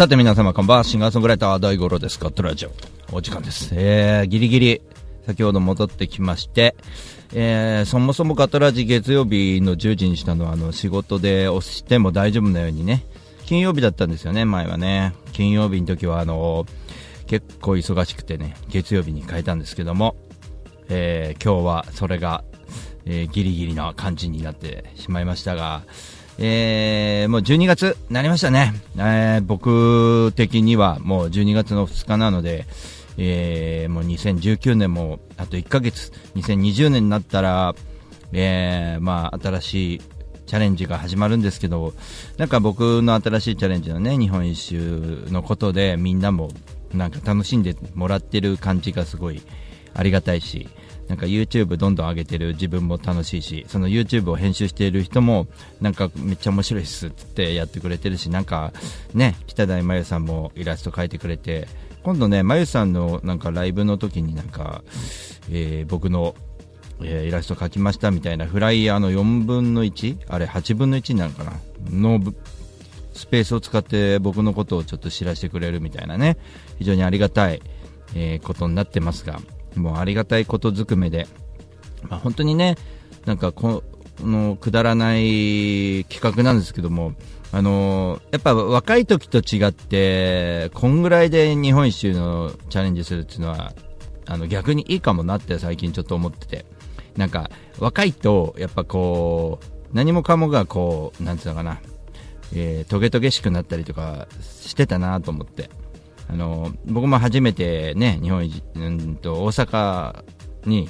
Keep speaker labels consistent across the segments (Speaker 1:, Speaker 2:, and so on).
Speaker 1: さて皆様こんばんは、シンガーソングライター大五郎です。ガットラジオ。お時間です。えー、ギリギリ、先ほど戻ってきまして、えー、そもそもガトラジ月曜日の10時にしたのは、あの、仕事で押しても大丈夫なようにね、金曜日だったんですよね、前はね。金曜日の時は、あの、結構忙しくてね、月曜日に変えたんですけども、えー、今日はそれが、えーギリギリな感じになってしまいましたが、えーもう12月になりましたね。えー僕的にはもう12月の2日なので、えーもう2019年もあと1ヶ月、2020年になったら、えーまあ新しいチャレンジが始まるんですけど、なんか僕の新しいチャレンジのね、日本一周のことでみんなもなんか楽しんでもらってる感じがすごいありがたいし、なんか YouTube どんどん上げてる自分も楽しいし、その YouTube を編集している人も、なんかめっちゃ面白いっすってやってくれてるし、なんかね、北台真由さんもイラスト描いてくれて、今度ね、真由さんのなんかライブの時になんか、えー僕の、えーイラスト描きましたみたいなフライヤーの4分の 1? あれ8分の1になるかなのぶスペースを使って僕のことをちょっと知らせてくれるみたいなね、非常にありがたい、えーことになってますが、もうありがたいことずくめで、まあ、本当にね、なんかこのくだらない企画なんですけども、あのやっぱ若い時と違って、こんぐらいで日本一周のチャレンジするっていうのは、あの逆にいいかもなって最近ちょっと思ってて、なんか若いと、やっぱこう、何もかもがこう、なんていうのかな、えートゲトゲしくなったりとかしてたなと思って。あの僕も初めてね、日本、うんと、大阪に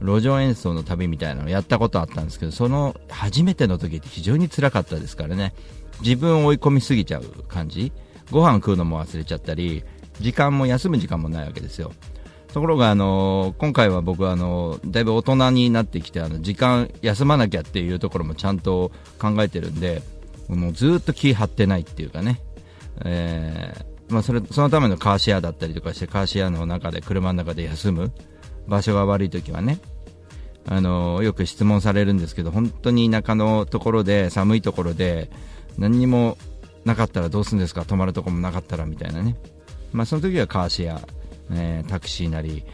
Speaker 1: 路上演奏の旅みたいなのをやったことあったんですけど、その初めての時って非常に辛かったですからね。自分を追い込みすぎちゃう感じ。ご飯食うのも忘れちゃったり、時間も休む時間もないわけですよ。ところが、あの今回は僕はあのだいぶ大人になってきてあの時間休まなきゃっていうところもちゃんと考えてるんでもうずっと気張ってないっていうかね、えーまあ、それそのためのカーシェアだったりとかしてカーシェアの中で車の中で休む場所が悪い時はねあのよく質問されるんですけど本当に田舎のところで寒いところで何にもなかったらどうするんですか？泊まるとこもなかったらみたいなね、まあ、その時はカーシェア、えータクシーなり、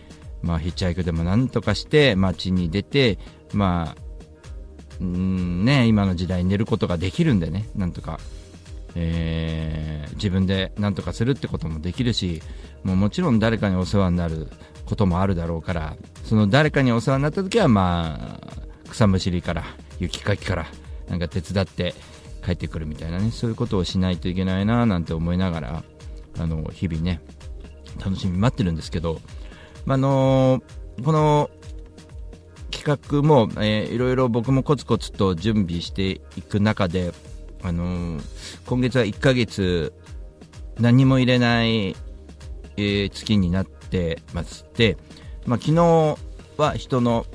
Speaker 1: まあ、ヒッチハイクでもなんとかして街に出て、まあんね、今の時代寝ることができるんでねなんとか、えー自分でなんとかするってこともできるしもうもちろん誰かにお世話になることもあるだろうからその誰かにお世話になった時はまあ草むしりから雪かきからなんか手伝って帰ってくるみたいなねそういうことをしないといけないななんて思いながらあの日々ね楽しみ待ってるんですけど、まああのこの企画も、えーいろいろ僕もコツコツと準備していく中で、あのー今月は1ヶ月何も入れない、えー月になってますで、まあ、昨日は人の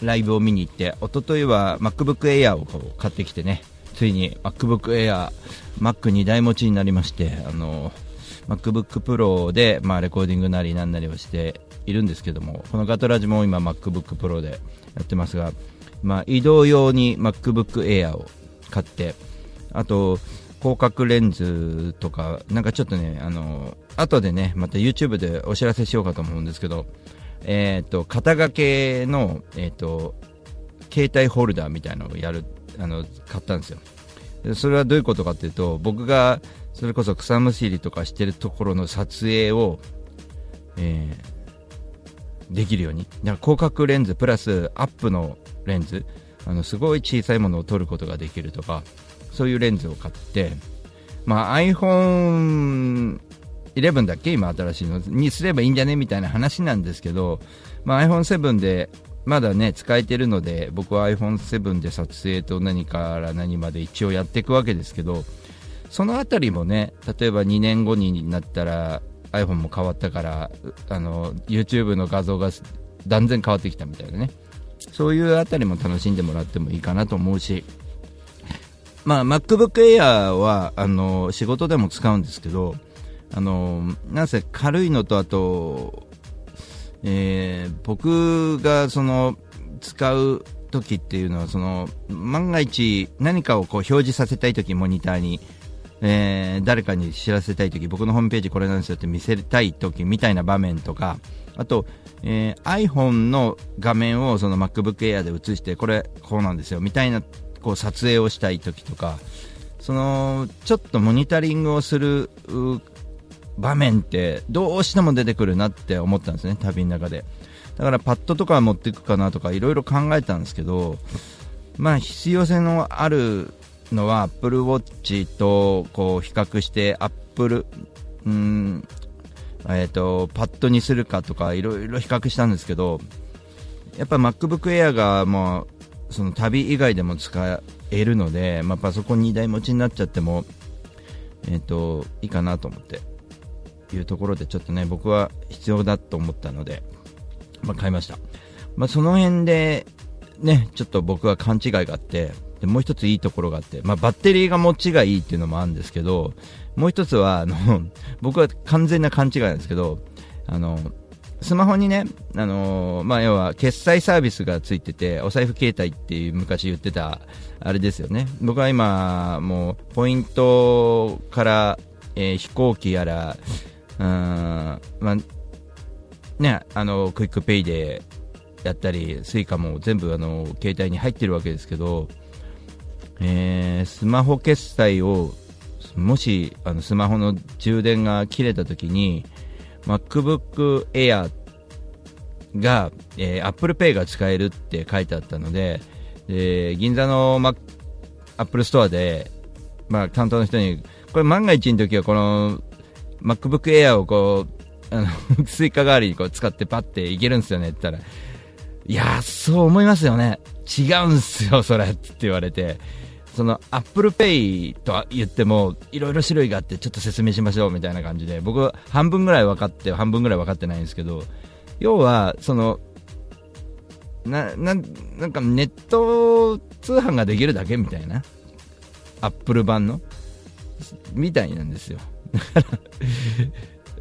Speaker 1: ライブを見に行って一昨日は MacBook Air を買ってきてねついに MacBook Air Mac2 台持ちになりまして、あの MacBook Pro で、まあ、レコーディングなりなんなりをしているんですけどもこのガトラジも今 MacBook Pro でやってますが、まあ、移動用に MacBook Air を買ってあと広角レンズとかなんかちょっとねあの後でねまた YouTube でお知らせしようかと思うんですけどえっ、と肩掛けのえっ、と携帯ホルダーみたいなのをやるあの買ったんですよ。それはどういうことかっていうと僕がそれこそ草むしりとかしてるところの撮影を、えーできるように。だから広角レンズプラスアップのレンズ。あのすごい小さいものを撮ることができるとか。そういうレンズを買って、まあ、iPhone 11だっけ？今新しいのにすればいいんじゃね？みたいな話なんですけど、まあ、iPhone7 でまだね使えてるので僕は iPhone7 で撮影と何から何まで一応やっていくわけですけどそのあたりもね例えば2年後になったら iPhone も変わったからあの YouTube の画像が断然変わってきたみたいなね。そういうあたりも楽しんでもらってもいいかなと思うし。まあ、MacBook Air は、あの、仕事でも使うんですけど、あの、なんせ軽いのと、あと、えー、僕がその、使う時っていうのは、その、万が一何かをこう表示させたい時、モニターに、えー、誰かに知らせたい時、僕のホームページこれなんですよって見せたい時みたいな場面とか、あと、えー、iPhone の画面をその MacBook Air で映して、これこうなんですよみたいなこう撮影をしたい時とか、そのちょっとモニタリングをする場面ってどうしても出てくるなって思ったんですね、旅の中で。だからパッドとか持っていくかなとかいろいろ考えたんですけど、まあ必要性のあるのは Apple Watch とこう比較して Apple、うんえーと、パッドにするかとかいろいろ比較したんですけどやっぱ MacBook Air がもうその旅以外でも使えるので、まあ、パソコン2台持ちになっちゃっても、えーと、いいかなと思っていうところでちょっとね僕は必要だと思ったので、まあ、買いました、まあ、その辺でねちょっと僕は勘違いがあってでもう一ついいところがあって、まあ、バッテリーが持ちがいいっていうのもあるんですけどもう一つはあの僕は完全な勘違いなんですけどあのスマホにね、あのまあ、要は決済サービスがついててお財布携帯っていう昔言ってたあれですよね。僕は今もうポイントから、えー、飛行機やらうんまあねあの QUICPay でやったり Suica も全部あの携帯に入ってるわけですけどえー、スマホ決済をもしあのスマホの充電が切れた時に MacBook Air が、えー、Apple Pay が使えるって書いてあったので、え、銀座の、Mac、Apple Store で、まあ、担当の人にこれ万が一の時はこの MacBook Air をこうあの Suica 代わりにこう使ってパッていけるんですよねって言ったらいやそう思いますよね。違うんすよそれって言われて。その Apple Pay とは言ってもいろいろ種類があってちょっと説明しましょうみたいな感じで僕半分ぐらい分かって半分ぐらい分かってないんですけど要はそのなななんかネット通販ができるだけみたいなアップル版のみたいなんですよ。だか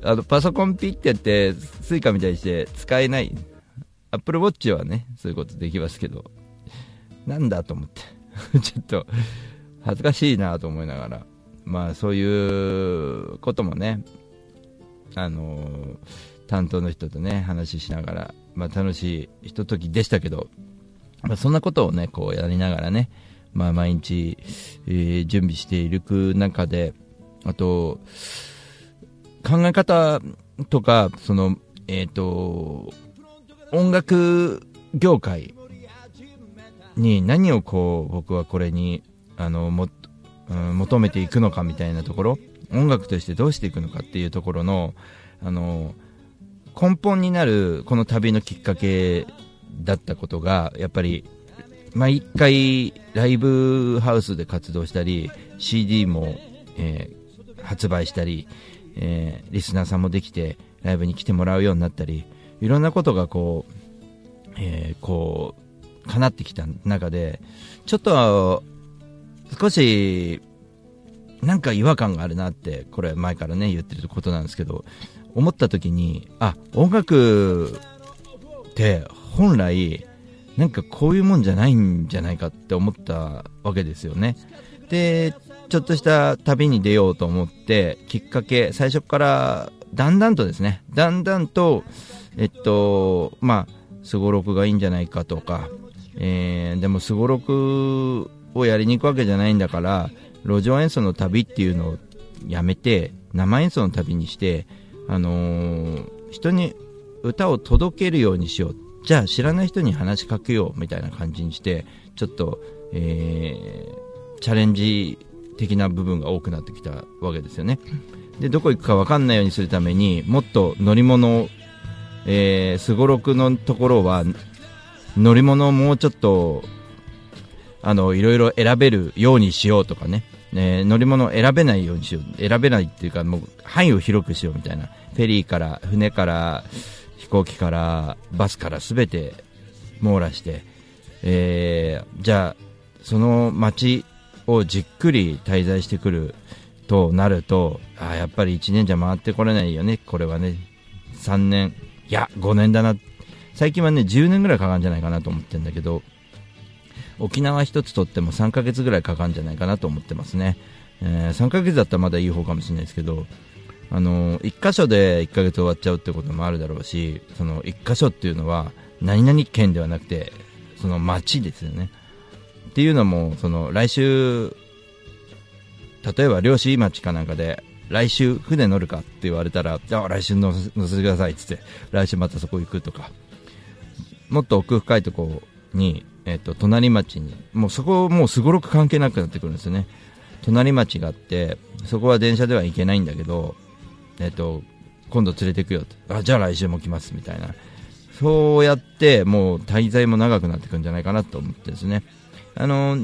Speaker 1: らあのパソコンピッてやって Suicaみたいにして使えない。アップルウォッチはねそういうことできますけどなんだと思って。ちょっと恥ずかしいなと思いながら、まあそういうこともね、あの、担当の人とね、話しながら、まあ楽しいひとときでしたけど、まあそんなことをね、こうやりながらね、まあ毎日、えー、準備している中で、あと、考え方とか、その、えっ、ー、と、音楽業界に何をこう僕はこれにあのも、うん、求めていくのかみたいなところ音楽としてどうしていくのかっていうところのあの根本になるこの旅のきっかけだったことがやっぱり毎回ライブハウスで活動したり CD も、えー、発売したり、えー、リスナーさんもできてライブに来てもらうようになったりいろんなことがこう、えー、こうかなってきた中で、ちょっと、少し、なんか違和感があるなって、これ前からね、言ってることなんですけど、思った時に、あ、音楽って本来、なんかこういうもんじゃないんじゃないかって思ったわけですよね。で、ちょっとした旅に出ようと思って、きっかけ、最初からだんだんとですね、だんだんと、えっと、まあ、すごろくがいいんじゃないかとか、えー、でもすごろくをやりに行くわけじゃないんだから路上演奏の旅っていうのをやめて生演奏の旅にして、あのー、人に歌を届けるようにしよう。じゃあ知らない人に話しかけようみたいな感じにしてちょっと、えー、チャレンジ的な部分が多くなってきたわけですよね。でどこ行くか分かんないようにするためにもっと乗り物すごろくのところは乗り物をもうちょっとあのいろいろ選べるようにしようとかね、ね乗り物を選べないようにしよう。選べないっていうかもう範囲を広くしよう。みたいな。フェリーから船から飛行機からバスから全て網羅して、えー、じゃあその街をじっくり滞在してくるとなるとあやっぱり1年じゃ回ってこれないよね。これはね。3年。いや5年だな。って最近はね10年ぐらいかかるんじゃないかなと思ってるんだけど沖縄一つとっても3ヶ月ぐらいかかるんじゃないかなと思ってますね、えー、3ヶ月だったらまだいい方かもしれないですけどあの1箇所で1ヶ月終わっちゃうってこともあるだろうしその1箇所っていうのは何々県ではなくてその町ですよね。っていうのもその来週例えば漁師町かなんかで来週船乗るかって言われたらじゃあ来週乗せてくださいっつって来週またそこ行くとか。もっと奥深いとこに、えっと、隣町にもうそこもうすごろく関係なくなってくるんですよね。隣町があってそこは電車では行けないんだけど、えっと、今度連れてくよとあじゃあ来週も来ますみたいな。そうやってもう滞在も長くなってくんじゃないかなと思ってですね。あの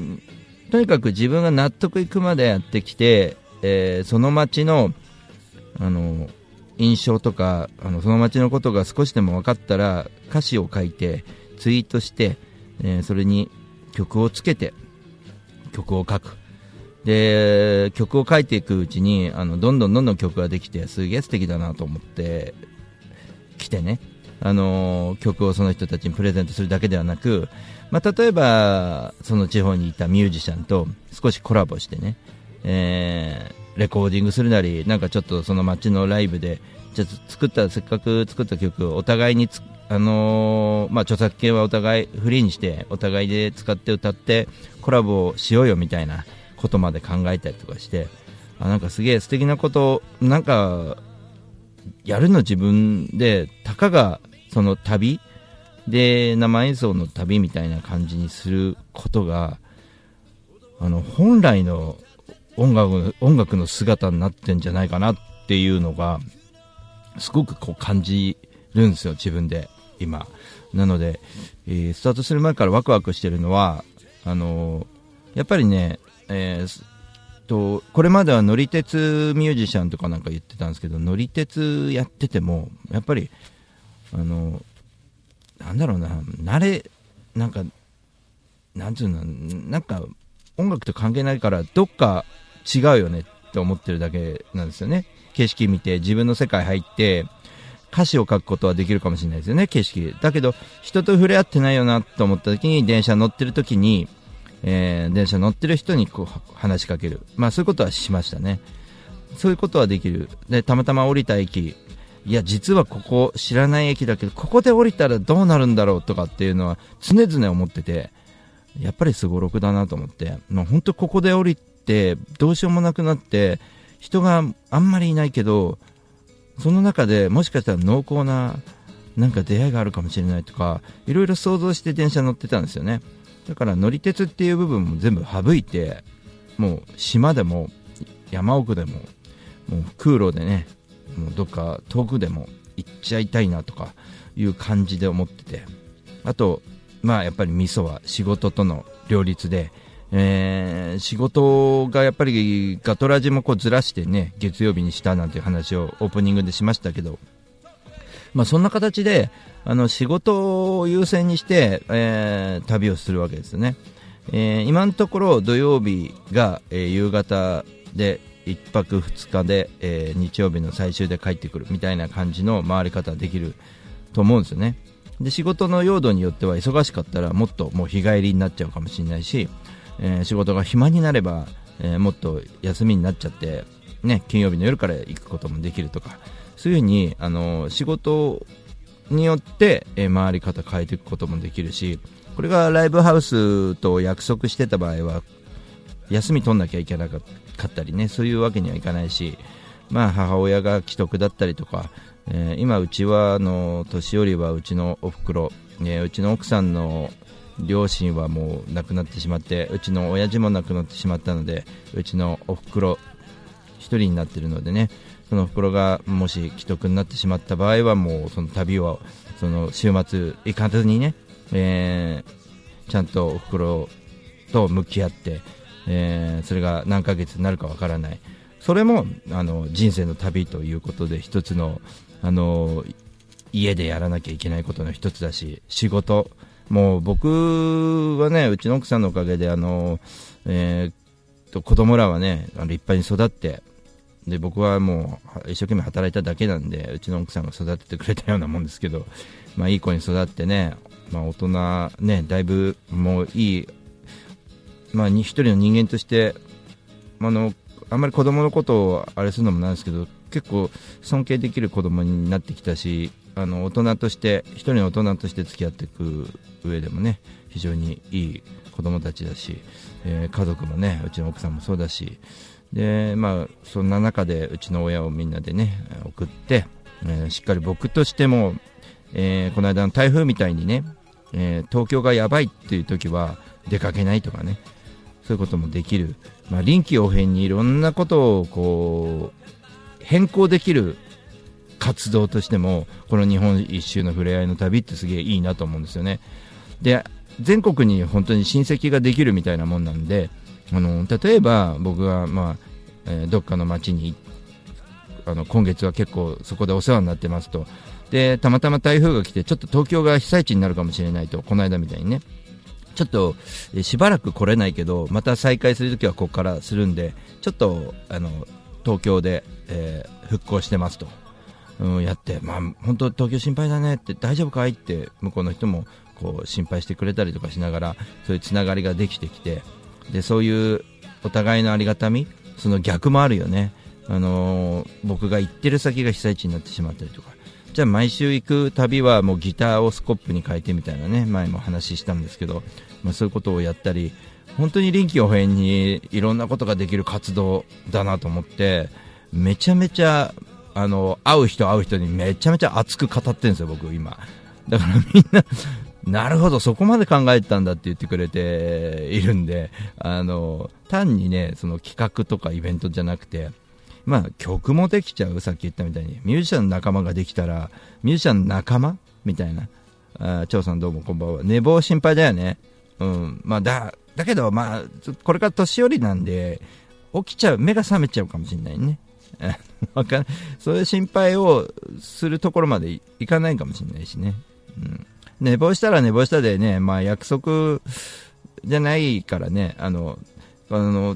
Speaker 1: とにかく自分が納得いくまでやってきて、えー、その街のあの印象とかあのその街のことが少しでも分かったら歌詞を書いてツイートして、えー、それに曲をつけて曲を書く。で曲を書いていくうちにあのどんどんどんどん曲ができてすげえ素敵だなと思って来てね。あの曲をその人たちにプレゼントするだけではなく、まあ、例えばその地方にいたミュージシャンと少しコラボしてね、えー、レコーディングするなりなんかちょっとその街のライブでじゃ作ったせっかく作った曲をお互いにあのー、まあ、著作権はお互いフリーにしてお互いで使って歌ってコラボをしようよみたいなことまで考えたりとかしてあなんかすげえ素敵なことなんかやるの自分でたかがその旅で生演奏の旅みたいな感じにすることがあの本来の音楽音楽の姿になってんじゃないかなっていうのがすごくこう感じるんですよ自分で今。なので、えー、スタートする前からワクワクしてるのはあのー、やっぱりね、えー、とこれまでは乗り鉄ミュージシャンとかなんか言ってたんですけど乗り鉄やっててもやっぱりあのなんだろうな慣れなんかなんていうのなんか音楽と関係ないからどっか違うよねって思ってるだけなんですよね。景色見て自分の世界入って歌詞を書くことはできるかもしれないですよね景色。だけど人と触れ合ってないよなと思った時に電車乗ってる時に、えー、電車乗ってる人にこう話しかける。まあそういうことはしましたね。そういうことはできる。でたまたま降りた駅。いや、実はここ知らない駅だけど、ここで降りたらどうなるんだろうとかっていうのは常々思ってて、やっぱりすごろくだなと思って、もう本当ここで降り、どうしようもなくなって、人があんまりいないけど、その中でもしかしたら濃厚ななんか出会いがあるかもしれないとか、いろいろ想像して電車乗ってたんですよね。だから乗り鉄っていう部分も全部省いて、もう島でも山奥でも、もう空路でね、もうどっか遠くでも行っちゃいたいなとかいう感じで思っててあとまあやっぱり味噌は仕事との両立で、えー、仕事がやっぱりガトラジもこうずらしてね月曜日にしたなんていう話をオープニングでしましたけどまあそんな形であの仕事を優先にして、えー、旅をするわけですよね、えー、今のところ土曜日が、えー、夕方で1泊2日で、えー、日曜日の最終で帰ってくるみたいな感じの回り方できると思うんですよね。で仕事の用途によっては忙しかったらもっともう日帰りになっちゃうかもしれないし、えー、仕事が暇になれば、えー、もっと休みになっちゃって、ね、金曜日の夜から行くこともできるとかそういうふうにあの仕事によって、え回り方変えていくこともできるしこれがライブハウスと約束してた場合は休み取んなきゃいけなかったりねそういうわけにはいかないし、まあ、母親が既得だったりとか、えー、今、うちはあの年寄りはうちのおふくろ、えー、うちの奥さんの両親はもう亡くなってしまってうちの親父も亡くなってしまったのでうちのおふくろ1人になっているのでねそのおふくろがもし既得になってしまった場合はもうその旅をその週末行かずにね、えー、ちゃんとおふくろと向き合ってえー、それが何ヶ月になるかわからない。それもあの人生の旅ということで一つのあの家でやらなきゃいけないことの一つだし仕事もう僕はねうちの奥さんのおかげであの、えー、と子供らはね、あの立派に育って、で僕はもう一生懸命働いただけなんで、うちの奥さんが育ててくれたようなもんですけど、まあ、いい子に育ってね、まあ、大人、ね、だいぶもういい、まあ、一人の人間として、あのあんまり子供のことをあれするのもなんですけど、結構尊敬できる子供になってきたし、あの大人として、一人の大人として付き合っていく上でもね、非常にいい子供たちだし、えー、家族もね、うちの奥さんもそうだし、でまあ、そんな中でうちの親をみんなでね送って、えー、しっかり僕としても、えー、この間の台風みたいにね、え、東京がやばいっていう時は出かけないとかねそういうこともできる、まあ、臨機応変にいろんなことをこう変更できる活動としてもこの日本一周の触れ合いの旅ってすげえいいなと思うんですよね。で全国に本当に親戚ができるみたいなもんなんであの例えば僕が、まあえー、どっかの町にあの今月は結構そこでお世話になってますと。でたまたま台風が来てちょっと東京が被災地になるかもしれないとこの間みたいにね。ちょっと、しばらく来れないけどまた再開するときはここからするんでちょっとあの東京で、えー、復興してますと、うん、やって、まあ、本当東京心配だねって大丈夫かいって向こうの人もこう心配してくれたりとかしながらそういうつながりができてきてでそういうお互いのありがたみその逆もあるよね、あのー、僕が行ってる先が被災地になってしまったりとか。じゃあ毎週行く旅はもうギターをスコップに変えてみたいなね前も話したんですけど、まあ、そういうことをやったり本当に臨機応変にいろんなことができる活動だなと思ってめちゃめちゃあの会う人会う人にめちゃめちゃ熱く語ってるんですよ、僕今だからみんななるほど、そこまで考えてたんだって言ってくれているんで、あの、単にね、その企画とかイベントじゃなくて、まあ曲もできちゃう、さっき言ったみたいに。ミュージシャンの仲間ができたら、ミュージシャンの仲間？みたいな。あ張さんどうもこんばんは。寝坊心配だよね。うん。まあだ、だけど、まあ、これから年寄りなんで、起きちゃう、目が覚めちゃうかもしれないね。そういう心配をするところまでいかないかもしれないしね。うん寝坊したら寝坊したでね、まあ約束じゃないからね、あの、あの、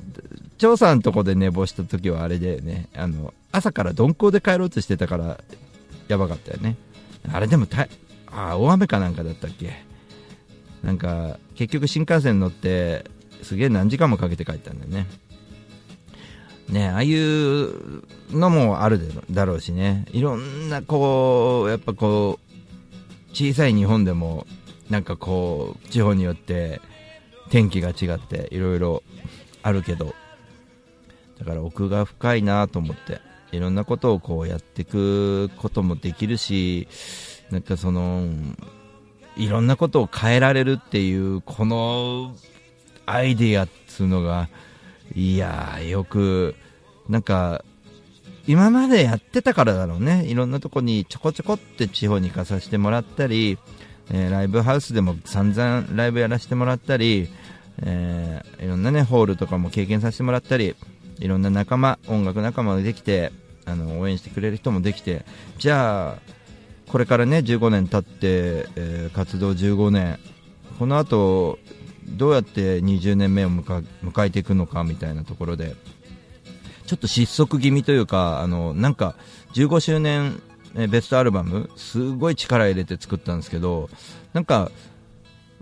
Speaker 1: 張さんとこで寝坊した時はあれでね、あの、朝から鈍行で帰ろうとしてたから、やばかったよね。あれでもた、あ、大雨かなんかだったっけ？なんか、結局新幹線乗って、すげえ何時間もかけて帰ったんだよね。ね、ああいうのもあるだろうしね、いろんなこう、やっぱこう、小さい日本でもなんかこう地方によって天気が違っていろいろあるけどだから奥が深いなと思っていろんなことをこうやっていくこともできるしなんかそのいろんなことを変えられるっていうこのアイディアっつうのがいやよくなんか今までやってたからだろうね。いろんなとこにちょこちょこって地方に行かさせてもらったり、えー、ライブハウスでも散々ライブやらせてもらったり、えー、いろんなね、ホールとかも経験させてもらったり、いろんな仲間、音楽仲間ができて、あの、応援してくれる人もできて、じゃあ、これからね、15年経って、えー、活動15年、この後、どうやって20年目を迎えていくのかみたいなところで、ちょっと失速気味というか、あの、なんか、15周年えベストアルバム、すごい力入れて作ったんですけど、なんか、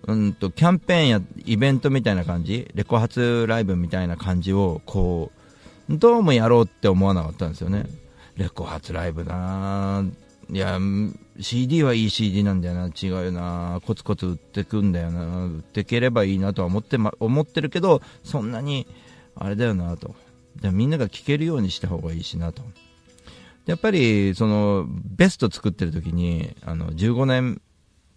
Speaker 1: うんと、キャンペーンやイベントみたいな感じ、レコ発ライブみたいな感じを、こう、どうもやろうって思わなかったんですよね。レコ発ライブないや、CD はいい CD なんだよな、違うよな、コツコツ売ってくんだよな、売ってければいいなとは思って、ま、思ってるけど、そんなに、あれだよなと。でみんなが聴けるようにした方がいいしなと。やっぱりそのベスト作ってる時にあの15年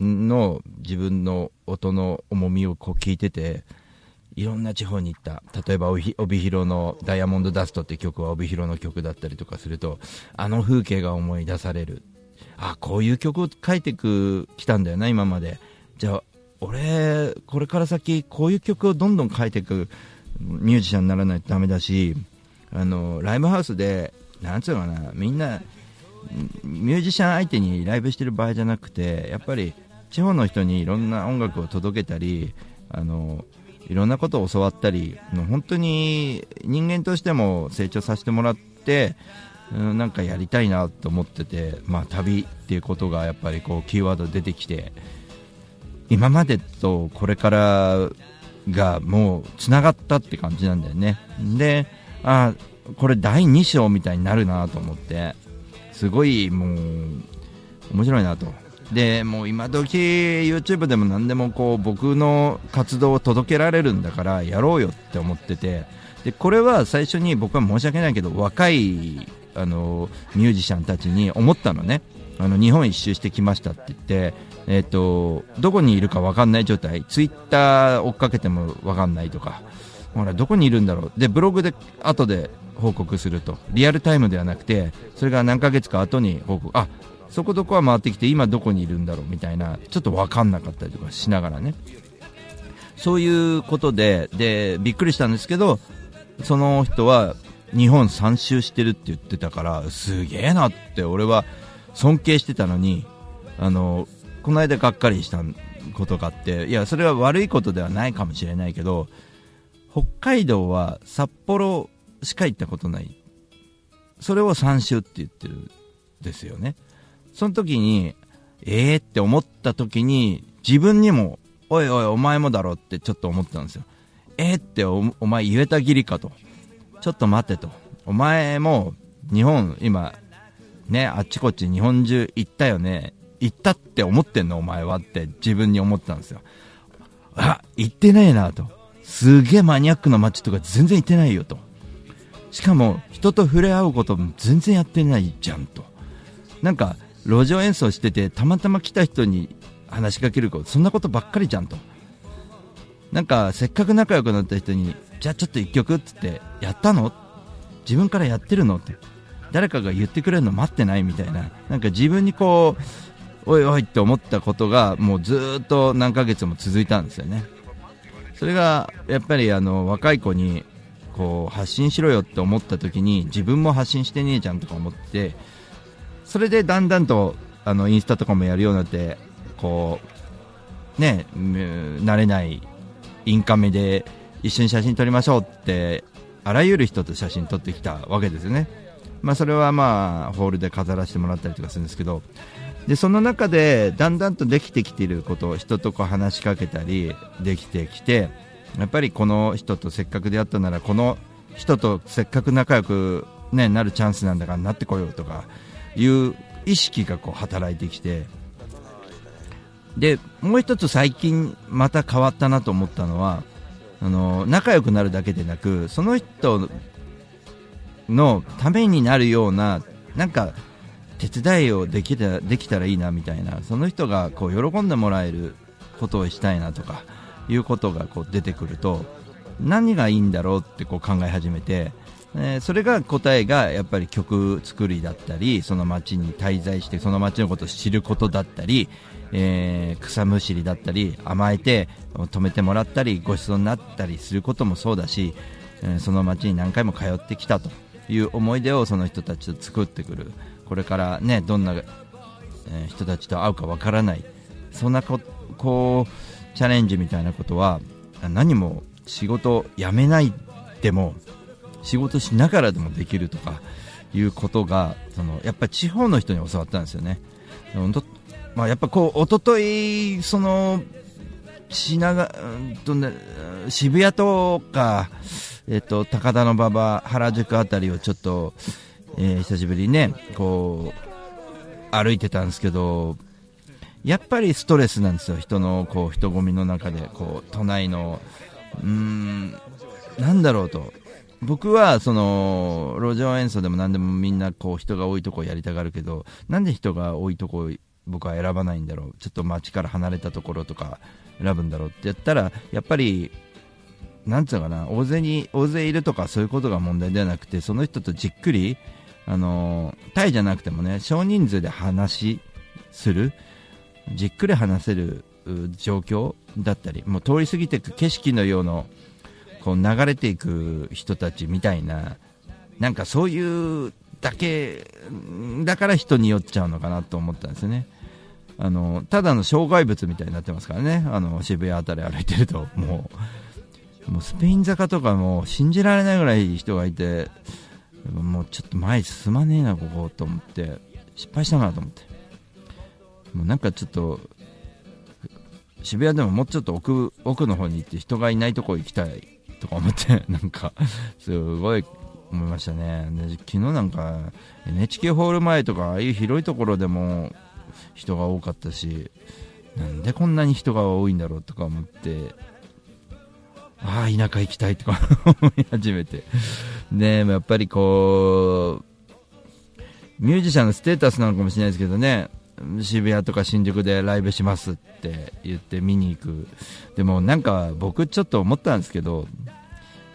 Speaker 1: の自分の音の重みをこう聞いてていろんな地方に行った。例えば帯広の「ダイヤモンドダスト」って曲は帯広の曲だったりとかするとあの風景が思い出される。あこういう曲を書いてくきたんだよな今まで。じゃあ俺これから先こういう曲をどんどん書いていくミュージシャンにならないとダメだしあのライブハウスでなんつうのかなみんなミュージシャン相手にライブしてる場合じゃなくてやっぱり地方の人にいろんな音楽を届けたりあのいろんなことを教わったり、本当に人間としても成長させてもらって、うん、なんかやりたいなと思ってて、まあ、旅っていうことがやっぱりこうキーワード出てきて今までとこれからがもうつながったって感じなんだよね。であこれ第2章みたいになるなと思ってすごいもう面白いなと。でもう今時 YouTube でも何でもこう僕の活動を届けられるんだからやろうよって思っててでこれは最初に僕は申し訳ないけど若いあのミュージシャンたちに思ったのね。あの日本一周してきましたって言って、えーと、どこにいるか分かんない状態。ツイッター追っかけても分かんないとか。ほらどこにいるんだろう。でブログで後で報告すると。リアルタイムではなくてそれが何ヶ月か後に報告。あそこどこは回ってきて今どこにいるんだろう。みたいなちょっと分かんなかったりとかしながらね。そういうことででびっくりしたんですけどその人は日本3周してるって言ってたからすげえなって俺は尊敬してたのにあのこの間がっかりしたことがあっていやそれは悪いことではないかもしれないけど北海道は札幌しか行ったことない。それを3周って言ってるんですよね。その時にええー、って思った時に自分にもおいおいお前もだろってちょっと思ったんですよ。えー、ってお前言えたぎりかと。ちょっと待てと。お前も日本今、ね、あっちこっち日本中行ったよね。行ったって思ってんのお前はって自分に思ってたんですよ。あ、行ってねえなと。すげえマニアックな街とか全然行ってないよと。しかも人と触れ合うことも全然やってないじゃんと。なんか路上演奏しててたまたま来た人に話しかけることそんなことばっかりじゃんと。なんかせっかく仲良くなった人にじゃあちょっと1曲っつってやったの？自分からやってるの？って。誰かが言ってくれるの待ってないみたいな。なんか自分にこうおいおいって思ったことがもうずっと何ヶ月も続いたんですよね。それがやっぱりあの若い子にこう発信しろよって思った時に自分も発信してねえじゃんとか思ってそれでだんだんとあのインスタとかもやるようになってこうね慣れないインカメで一緒に写真撮りましょうってあらゆる人と写真撮ってきたわけですよね、まあ、それはまあホールで飾らせてもらったりとかするんですけど。でその中でだんだんとできてきていることを人とこう話しかけたりできてきてやっぱりこの人とせっかく出会ったならこの人とせっかく仲良く、ね、なるチャンスなんだからなってこようとかいう意識がこう働いてきてでもう一つ最近また変わったなと思ったのはあの仲良くなるだけでなくその人のためになるようななんか手伝いをできたできたらいいなみたいなその人がこう喜んでもらえることをしたいなとかいうことがこう出てくると何がいいんだろうってこう考え始めて、えー、それが答えがやっぱり曲作りだったりその街に滞在してその街のことを知ることだったりえー、草むしりだったり甘えて止めてもらったりご馳走になったりすることもそうだし、え、その街に何回も通ってきたという思い出をその人たちと作ってくるこれからねどんな、え、人たちと会うかわからないそんなここうチャレンジみたいなことは何も仕事辞めないでも仕事しながらでもできるとかいうことがそのやっぱり地方の人に教わったんですよね。まあ、やっぱこう、おととい、その、品が、うんとね、渋谷とか、えっと、高田馬場、原宿あたりをちょっと、えー、久しぶりにね、こう、歩いてたんですけど、やっぱりストレスなんですよ、人の、こう、人混みの中で、こう、都内の、うーん、なんだろうと。僕は、その、路上演奏でも何でもみんな、こう、人が多いとこやりたがるけど、なんで人が多いとこ僕は選ばないんだろう。ちょっと街から離れたところとか選ぶんだろうってやったらやっぱりなんつうかな大勢に大勢いるとかそういうことが問題ではなくてその人とじっくりあのタイじゃなくてもね少人数で話するじっくり話せる状況だったりもう通り過ぎていく景色のようなこう流れていく人たちみたいななんかそういうだけだから人によっちゃうのかなと思ったんですね。あのただの障害物みたいになってますからね、あの渋谷辺り歩いてると、もうもうスペイン坂とかも信じられないぐらい人がいて、もうちょっと前進まねえな、ここと思って、失敗したなと思って。もうなんかちょっと、渋谷でももうちょっと奥奥の方に行って人がいないとこ行きたいとか思って、なんか、すごい思いましたね。で昨日なんか、NHK ホール前とか、ああいう広いところでも人が多かったし、なんでこんなに人が多いんだろうとか思って、ああ、田舎行きたいとか 思い始めて。でも、やっぱりこう、ミュージシャンのステータスなのかもしれないですけどね、渋谷とか新宿でライブしますって言って見に行く。でもなんか僕ちょっと思ったんですけど、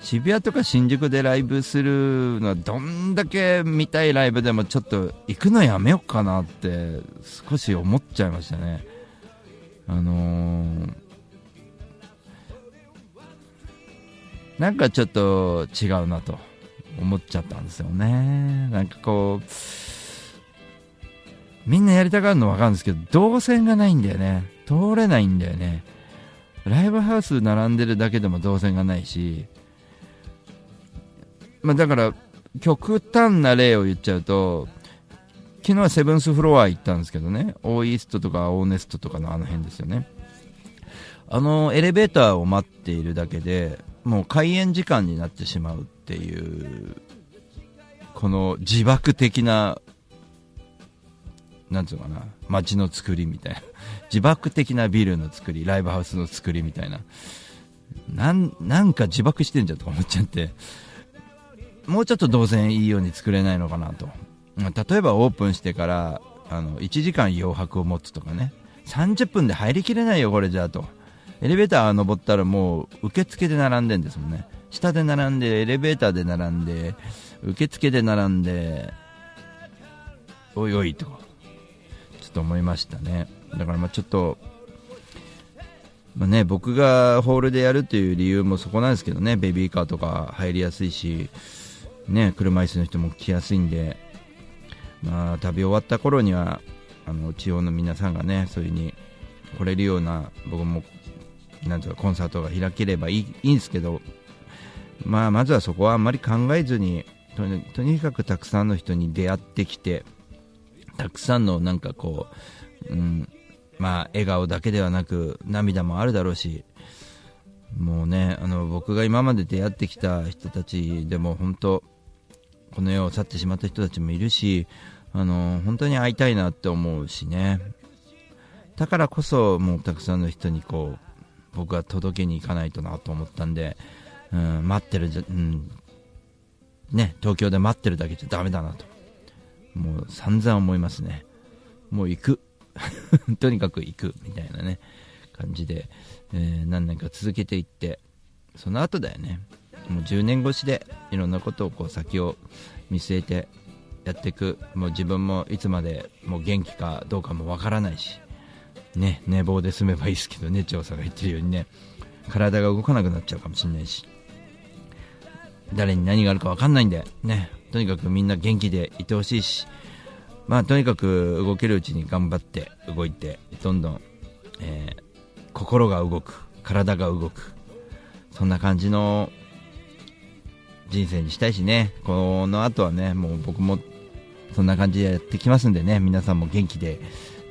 Speaker 1: 渋谷とか新宿でライブするのはどんだけ見たいライブでもちょっと行くのやめようかなって少し思っちゃいましたね。あのー、なんかちょっと違うなと思っちゃったんですよね。なんかこう、みんなやりたがるのわかるんですけど、動線がないんだよね。通れないんだよね。ライブハウス並んでるだけでも動線がないし、まあ、だから極端な例を言っちゃうと昨日はセブンスフロア行ったんですけどね。オーイーストとかオーネストとかのあの辺ですよね。あのエレベーターを待っているだけでもう開園時間になってしまうっていうこの自爆的ななんつうのかな。街の作りみたいな。自爆的なビルの作りライブハウスの作りみたいな。なんなんか自爆してんじゃんとか思っちゃって。もうちょっと動線いいように作れないのかなと。例えばオープンしてからあの1時間余白を持つとかね。30分で入りきれないよこれじゃあと。エレベーター登ったらもう受付で並んでんですもんね。下で並んでエレベーターで並んで受付で並んでおいおいと。ちょっと思いましたね。だからまあちょっとまあね、僕がホールでやるという理由もそこなんですけどね。ベビーカーとか入りやすいし。ね、車椅子の人も来やすいんで、まあ、旅終わった頃にはあの地方の皆さんがねそういうに来れるような僕もなんていうかコンサートが開ければいいいいんですけど、まあ、まずはそこはあんまり考えずにととにかくたくさんの人に出会ってきてたくさんのなんかこう、うんまあ、笑顔だけではなく涙もあるだろうしもうねあの僕が今まで出会ってきた人たちでも本当この世を去ってしまった人たちもいるし、あの本当に会いたいなって思うしね。だからこそ、もうたくさんの人にこう、僕は届けに行かないとなと思ったんで、うん、待ってるじゃ、うん、ね、東京で待ってるだけじゃダメだなと。もう散々思いますね。もう行く。とにかく行く、みたいなね、感じで、えー、何年か続けていって、その後だよね。もう10年越しでいろんなことをこう先を見据えてやっていく。もう自分もいつまでもう元気かどうかもわからないし、ね、寝坊で済めばいいですけどね調査が言ってるようにね。体が動かなくなっちゃうかもしれないし。誰に何があるか分かんないんで、ね、とにかくみんな元気でいてほしいし、まあ、とにかく動けるうちに頑張って動いてどんどん、えー、心が動く体が動く。そんな感じの人生にしたいしね、この後はね、もう僕もそんな感じでやってきますんでね、皆さんも元気で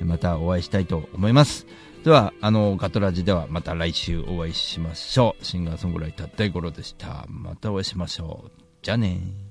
Speaker 1: またお会いしたいと思います。では、あの、ガトラジではまた来週お会いしましょう。シンガーソングライター大五郎でした。またお会いしましょう。じゃあね